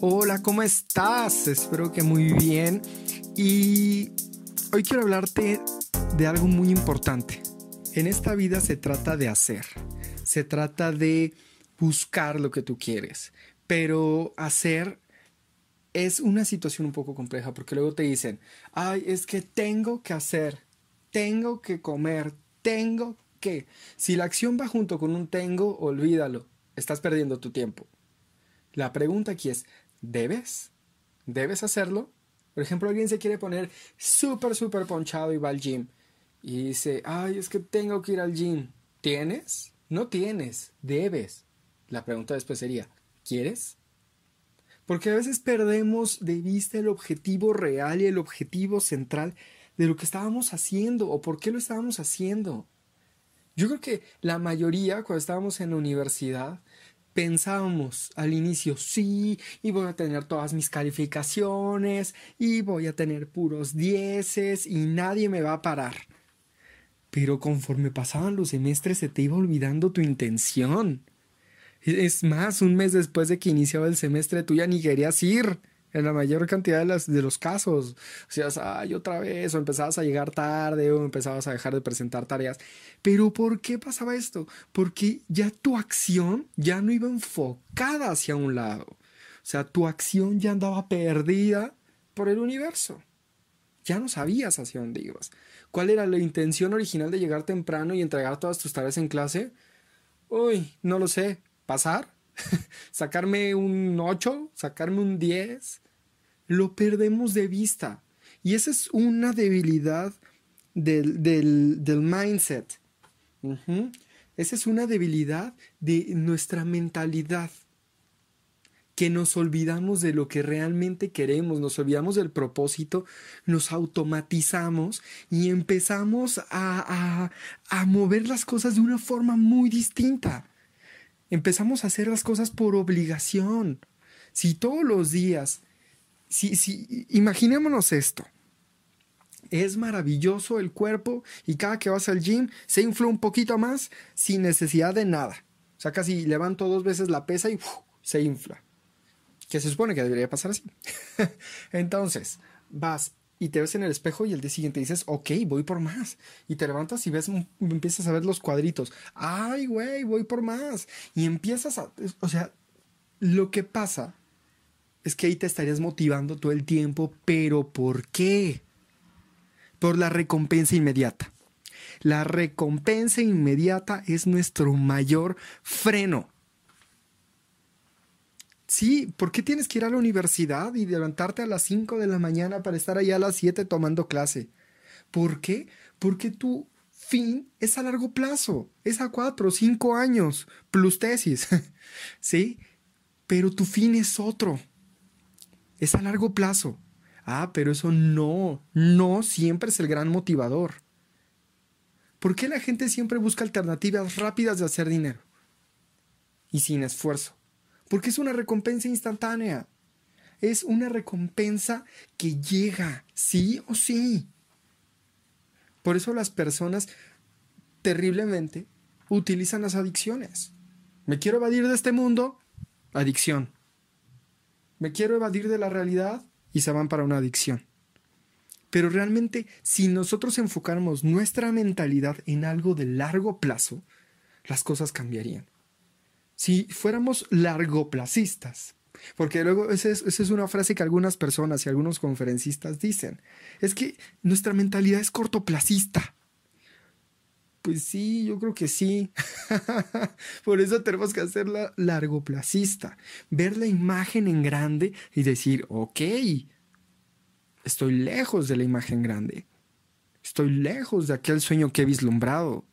Hola, ¿cómo estás? Espero que muy bien. Y hoy quiero hablarte de algo muy importante. En esta vida se trata de hacer, se trata de buscar lo que tú quieres, pero hacer es una situación un poco compleja porque luego te dicen, ay, es que tengo que hacer, tengo que comer, tengo que. Si la acción va junto con un tengo, olvídalo, estás perdiendo tu tiempo. La pregunta aquí es, ¿debes? ¿Debes hacerlo? Por ejemplo, alguien se quiere poner súper, súper ponchado y va al gym y dice, ay, es que tengo que ir al gym. ¿Tienes? No tienes, debes. La pregunta después sería, ¿quieres? Porque a veces perdemos de vista el objetivo real y el objetivo central de lo que estábamos haciendo o por qué lo estábamos haciendo. Yo creo que la mayoría, cuando estábamos en la universidad, pensábamos al inicio, sí, y voy a tener todas mis calificaciones, y voy a tener puros dieces, y nadie me va a parar. Pero conforme pasaban los semestres se te iba olvidando tu intención. Es más, un mes después de que iniciaba el semestre tú ya ni querías ir en la mayor cantidad de, las, de los casos. O sea, ay, otra vez, o empezabas a llegar tarde, o empezabas a dejar de presentar tareas. Pero ¿por qué pasaba esto? Porque ya tu acción ya no iba enfocada hacia un lado. O sea, tu acción ya andaba perdida por el universo. Ya no sabías hacia dónde ibas. ¿Cuál era la intención original de llegar temprano y entregar todas tus tareas en clase? Uy, no lo sé. ¿Pasar? ¿Sacarme un 8? ¿Sacarme un 10? Lo perdemos de vista. Y esa es una debilidad del, del, mindset. Esa es una debilidad de nuestra mentalidad que nos olvidamos de lo que realmente queremos, nos olvidamos del propósito, nos automatizamos y empezamos a, a, mover las cosas de una forma muy distinta. Empezamos a hacer las cosas por obligación. Si todos los días, si, si, imaginémonos esto, es maravilloso el cuerpo y cada que vas al gym se infla un poquito más sin necesidad de nada. O sea, casi levanto dos veces la pesa y se infla que se supone que debería pasar así. Entonces, vas y te ves en el espejo y el día siguiente dices, ok, voy por más. Y te levantas y ves, empiezas a ver los cuadritos. Ay, güey, voy por más. Y empiezas a, o sea, lo que pasa es que ahí te estarías motivando todo el tiempo, pero ¿por qué? Por la recompensa inmediata. La recompensa inmediata es nuestro mayor freno. Sí, ¿por qué tienes que ir a la universidad y levantarte a las 5 de la mañana para estar allá a las 7 tomando clase? ¿Por qué? Porque tu fin es a largo plazo, es a 4 o 5 años, plus tesis, ¿sí? Pero tu fin es otro, es a largo plazo. Ah, pero eso no, no siempre es el gran motivador. ¿Por qué la gente siempre busca alternativas rápidas de hacer dinero? Y sin esfuerzo. Porque es una recompensa instantánea. Es una recompensa que llega, sí o sí. Por eso las personas terriblemente utilizan las adicciones. Me quiero evadir de este mundo, adicción. Me quiero evadir de la realidad y se van para una adicción. Pero realmente, si nosotros enfocáramos nuestra mentalidad en algo de largo plazo, las cosas cambiarían si fuéramos largoplacistas, porque luego esa es, una frase que algunas personas y algunos conferencistas dicen, es que nuestra mentalidad es cortoplacista. Pues sí, yo creo que sí. Por eso tenemos que hacerla largoplacista, ver la imagen en grande y decir, ok, estoy lejos de la imagen grande, estoy lejos de aquel sueño que he vislumbrado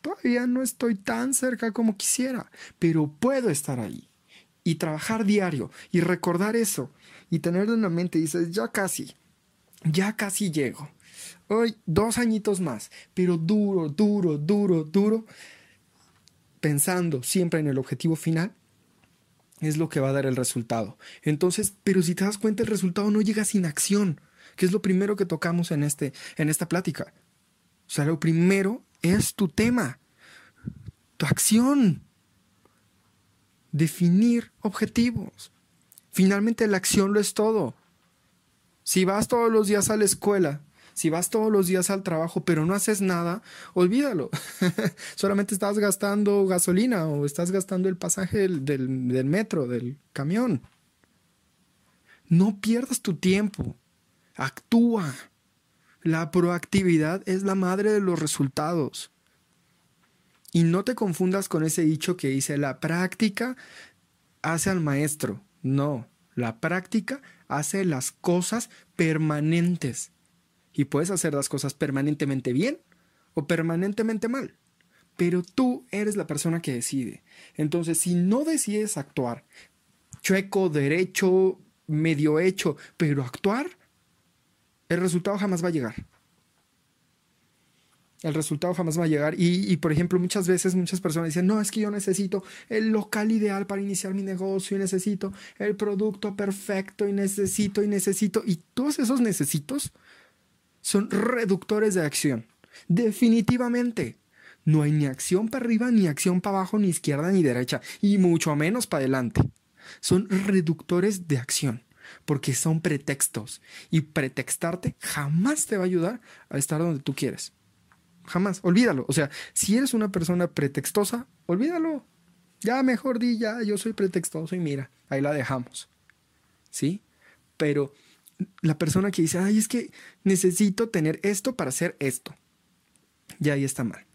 Todavía no estoy tan cerca como quisiera, pero puedo estar ahí y trabajar diario y recordar eso y tenerlo en la mente y dices, ya casi, ya casi llego. Hoy dos añitos más, pero duro, duro, duro, duro, pensando siempre en el objetivo final, es lo que va a dar el resultado. Entonces, pero si te das cuenta, el resultado no llega sin acción, que es lo primero que tocamos en, este, en esta plática. O sea, lo primero es tu tema, tu acción. Definir objetivos. Finalmente la acción lo es todo. Si vas todos los días a la escuela, si vas todos los días al trabajo, pero no haces nada, olvídalo. Solamente estás gastando gasolina o estás gastando el pasaje del, metro, del camión. No pierdas tu tiempo. Actúa. La proactividad es la madre de los resultados. Y no te confundas con ese dicho que dice, la práctica hace al maestro. No, la práctica hace las cosas permanentes. Y puedes hacer las cosas permanentemente bien o permanentemente mal. Pero tú eres la persona que decide. Entonces, si no decides actuar chueco, derecho, medio hecho, pero actuar, el resultado jamás va a llegar. El resultado jamás va a llegar. Y, por ejemplo, muchas veces muchas personas dicen, no, es que yo necesito el local ideal para iniciar mi negocio y necesito el producto perfecto y necesito y necesito. Y todos esos necesitos son reductores de acción. Definitivamente. No hay ni acción para arriba, ni acción para abajo, ni izquierda, ni derecha, y mucho menos para adelante. Son reductores de acción, porque son pretextos. Y pretextarte jamás te va a ayudar a estar donde tú quieres. Jamás, olvídalo. O sea, si eres una persona pretextosa, olvídalo. Ya mejor di, ya, yo soy pretextoso y mira, ahí la dejamos. ¿Sí? Pero la persona que dice, ay, es que necesito tener esto para hacer esto. Ya ahí está mal.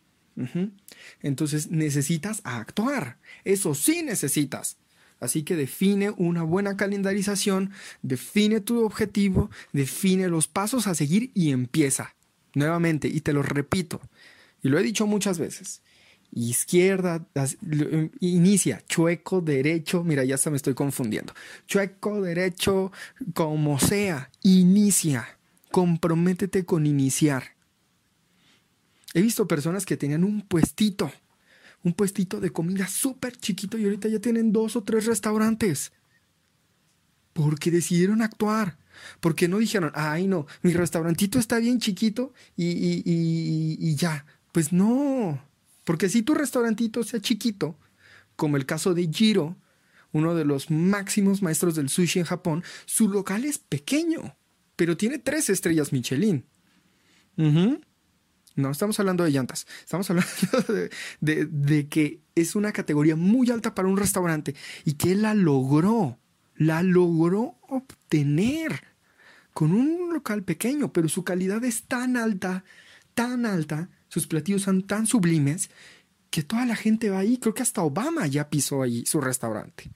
Entonces necesitas actuar. Eso sí necesitas. Así que define una buena calendarización, define tu objetivo, define los pasos a seguir y empieza. Nuevamente, y te lo repito, y lo he dicho muchas veces, izquierda, em, inicia, chueco, derecho, mira, ya se me estoy confundiendo. Chueco, derecho, como sea, inicia, comprométete con iniciar. He visto personas que tenían un puestito, un puestito de comida súper chiquito y ahorita ya tienen dos o tres restaurantes. Porque decidieron actuar. Porque no dijeron, ay no, mi restaurantito está bien chiquito y, y, y ya. Pues no, porque si tu restaurantito sea chiquito, como el caso de Jiro, uno de los máximos maestros del sushi en Japón, su local es pequeño, pero tiene tres estrellas Michelin. No estamos hablando de llantas, estamos hablando de, de, que es una categoría muy alta para un restaurante y que él la logró, la logró obtener con un local pequeño, pero su calidad es tan alta, tan alta, sus platillos son tan sublimes que toda la gente va ahí. Creo que hasta Obama ya pisó ahí su restaurante.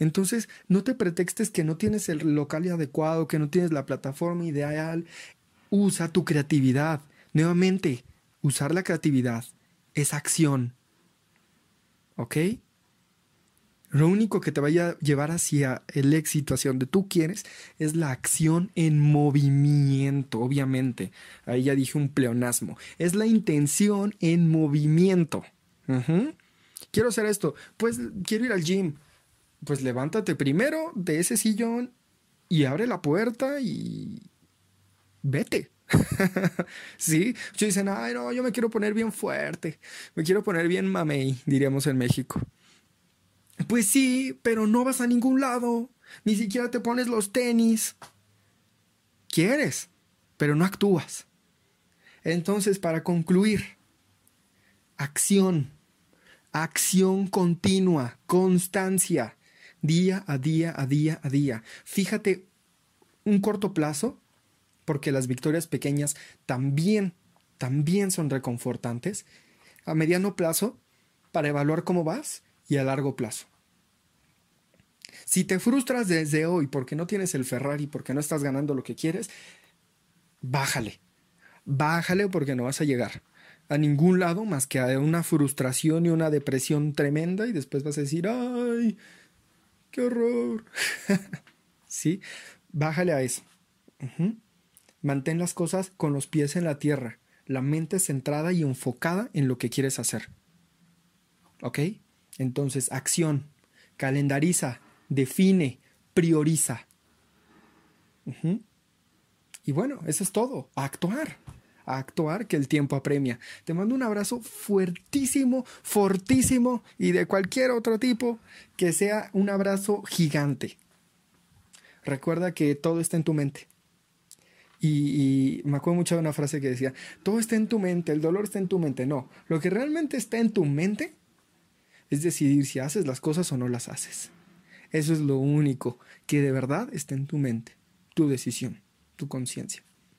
Entonces, no te pretextes que no tienes el local adecuado, que no tienes la plataforma ideal. Usa tu creatividad. Nuevamente, usar la creatividad es acción. ¿Ok? Lo único que te vaya a llevar hacia el éxito, hacia donde tú quieres, es la acción en movimiento, obviamente. Ahí ya dije un pleonasmo. Es la intención en movimiento. Quiero hacer esto. Pues quiero ir al gym. Pues levántate primero de ese sillón y abre la puerta y vete. sí, muchos dicen, ay no, yo me quiero poner bien fuerte, me quiero poner bien mamey, diríamos en México. Pues sí, pero no vas a ningún lado. Ni siquiera te pones los tenis. Quieres, pero no actúas. Entonces, para concluir, acción, acción continua, constancia, día a día, a día, a día. Fíjate un corto plazo, porque las victorias pequeñas también, también son reconfortantes. A mediano plazo, para evaluar cómo vas y a largo plazo. Si te frustras desde hoy porque no tienes el Ferrari, porque no estás ganando lo que quieres, bájale. Bájale porque no vas a llegar a ningún lado más que a una frustración y una depresión tremenda y después vas a decir, ay, qué horror. ¿Sí? Bájale a eso. Mantén las cosas con los pies en la tierra, la mente centrada y enfocada en lo que quieres hacer. ¿Ok? Entonces, acción, calendariza, define, prioriza. Y bueno, eso es todo, actuar, actuar que el tiempo apremia. Te mando un abrazo fuertísimo, fortísimo y de cualquier otro tipo que sea un abrazo gigante. Recuerda que todo está en tu mente. Y, me acuerdo mucho de una frase que decía, todo está en tu mente, el dolor está en tu mente. No, lo que realmente está en tu mente es decidir si haces las cosas o no las haces. Eso es lo único que de verdad está en tu mente, tu decisión, tu conciencia.